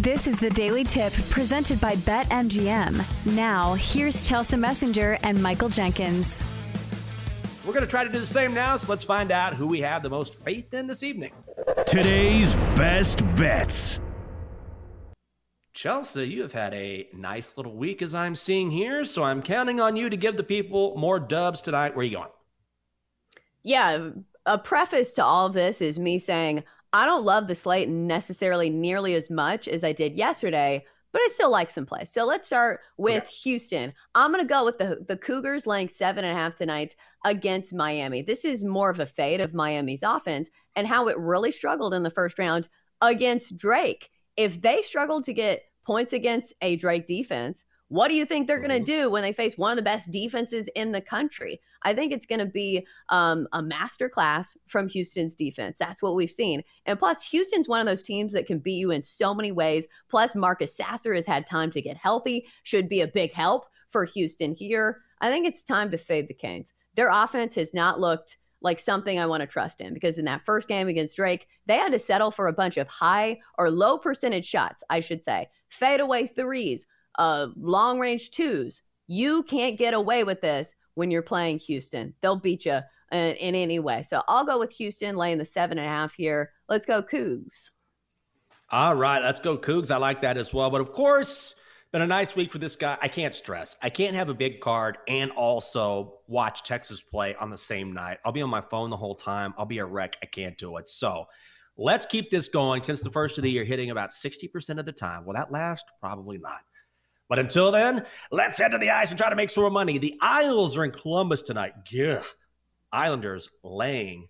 This is the Daily Tip presented by BetMGM. Now, here's Chelsa Messinger and Michael Jenkins. We're going to try to do the same now, so let's find out who we have the most faith in this evening. Today's best bets. Chelsa, you have had a nice little week as I'm seeing here, so I'm counting on you to give the people more dubs tonight. Where are you going? Yeah, a preface to all of this is me saying I don't love the slate necessarily nearly as much as I did yesterday, but I still like some plays. So let's start with okay. Houston. I'm going to go with the the Cougars laying seven and a half tonight against Miami. This is more of a fade of Miami's offense and how it really struggled in the first round against Drake. If they struggle to get points against a Drake defense, what do you think they're going to mm-hmm. do when they face one of the best defenses in the country? I think it's going to be um, a master class from Houston's defense. That's what we've seen. And plus, Houston's one of those teams that can beat you in so many ways. Plus, Marcus Sasser has had time to get healthy, should be a big help for Houston here. I think it's time to fade the Canes. Their offense has not looked like something I want to trust in because in that first game against Drake, they had to settle for a bunch of high or low percentage shots, I should say, fadeaway threes uh, long range twos. You can't get away with this when you're playing Houston. They'll beat you in, in any way. So I'll go with Houston laying the seven and a half here. Let's go Cougs. All right, let's go Cougs. I like that as well. But of course, been a nice week for this guy. I can't stress. I can't have a big card and also watch Texas play on the same night. I'll be on my phone the whole time. I'll be a wreck. I can't do it. So let's keep this going since the first of the year, hitting about 60% of the time. Will that last? Probably not. But until then, let's head to the ice and try to make some more money. The Isles are in Columbus tonight. Yeah. Islanders laying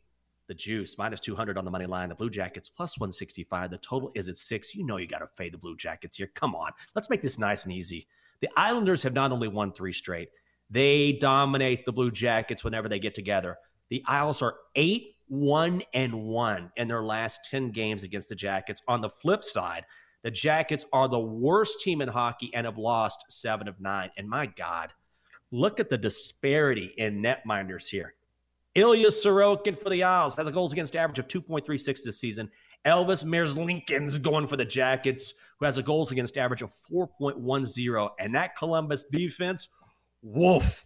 the juice minus 200 on the money line. The Blue Jackets plus 165. The total is at six. You know you got to fade the Blue Jackets here. Come on. Let's make this nice and easy. The Islanders have not only won three straight, they dominate the Blue Jackets whenever they get together. The Isles are 8 1 and 1 in their last 10 games against the Jackets. On the flip side, the Jackets are the worst team in hockey and have lost seven of nine. And my God, look at the disparity in netminders here. Ilya Sorokin for the Isles has a goals against average of 2.36 this season. Elvis Merzlikins going for the Jackets, who has a goals against average of 4.10. And that Columbus defense, woof,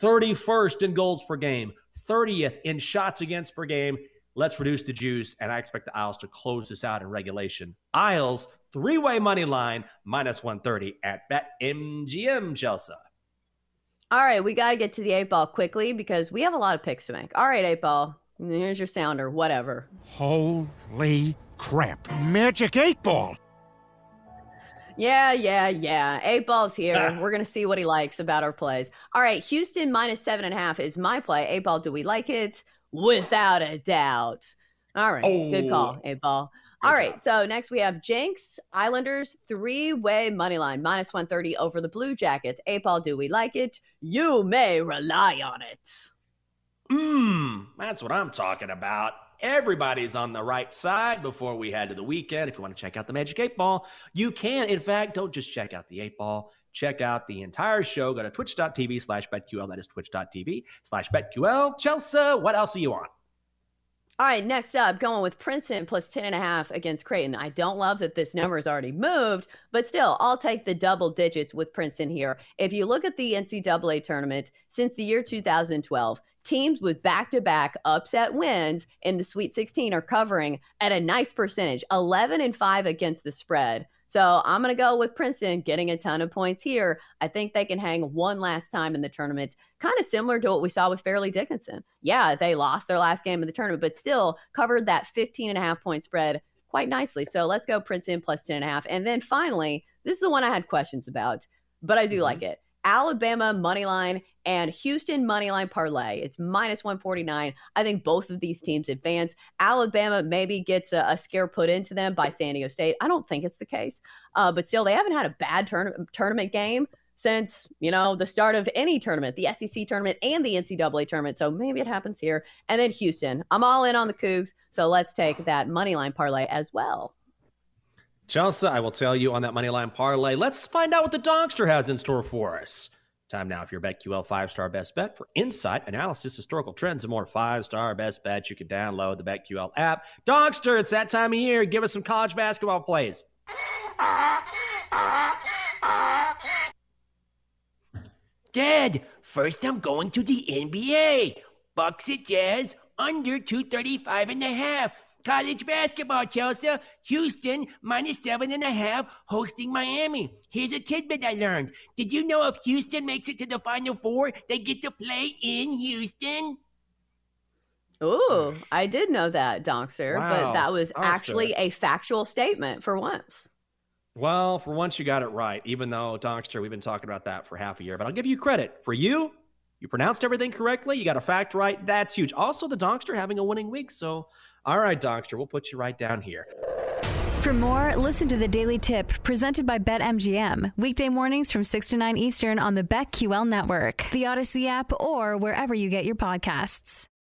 31st in goals per game, 30th in shots against per game. Let's reduce the juice, and I expect the Isles to close this out in regulation. Isles three way money line minus 130 at BetMGM, Chelsa. All right, we got to get to the eight ball quickly because we have a lot of picks to make. All right, eight ball, here's your sounder, whatever. Holy crap. Magic eight ball. Yeah, yeah, yeah. Eight balls here. Ah. We're gonna see what he likes about our plays. All right, Houston minus seven and a half is my play. Eight ball, do we like it? Without a doubt. All right, oh. good call, eight ball. All right. So next we have Jenks Islanders three way money line minus 130 over the Blue Jackets. eight ball, do we like it? You may rely on it. Mmm, that's what I'm talking about. Everybody's on the right side before we head to the weekend. If you want to check out the Magic 8 Ball, you can. In fact, don't just check out the 8 Ball, check out the entire show. Go to twitch.tv slash BetQL. That is twitch.tv slash BetQL. Chelsa, what else are you on? All right, next up, going with Princeton plus 10 and a half against Creighton. I don't love that this number has already moved, but still, I'll take the double digits with Princeton here. If you look at the NCAA tournament since the year 2012, teams with back to back upset wins in the Sweet 16 are covering at a nice percentage 11 and 5 against the spread. So I'm going to go with Princeton getting a ton of points here. I think they can hang one last time in the tournament, kind of similar to what we saw with Fairleigh Dickinson. Yeah, they lost their last game of the tournament, but still covered that 15 and a half point spread quite nicely. So let's go Princeton plus 10 and a half. And then finally, this is the one I had questions about, but I do mm-hmm. like it. Alabama money line and Houston money line parlay. It's minus 149. I think both of these teams advance. Alabama maybe gets a, a scare put into them by San Diego State. I don't think it's the case, uh, but still, they haven't had a bad turn- tournament game since you know the start of any tournament, the SEC tournament and the NCAA tournament. So maybe it happens here. And then Houston, I'm all in on the Cougs. So let's take that money line parlay as well. Chelsa, I will tell you on that money line parlay. Let's find out what the Donkster has in store for us. Time now for your BetQL five star best bet for insight, analysis, historical trends, and more five star best bets. You can download the BetQL app. Donkster, it's that time of year. Give us some college basketball plays. Dad, first I'm going to the NBA. Bucks at Jazz under 235 and a half. College basketball, Chelsa. Houston minus seven and a half hosting Miami. Here's a tidbit I learned. Did you know if Houston makes it to the Final Four, they get to play in Houston? Ooh, I did know that, Donkster, wow. but that was actually a factual statement for once. Well, for once you got it right, even though, Donkster, we've been talking about that for half a year. But I'll give you credit. For you, you pronounced everything correctly. You got a fact right. That's huge. Also, the Donkster having a winning week. So all right, Doctor, we'll put you right down here. For more, listen to the Daily Tip presented by BetMGM. Weekday mornings from 6 to 9 Eastern on the BetQL network, the Odyssey app, or wherever you get your podcasts.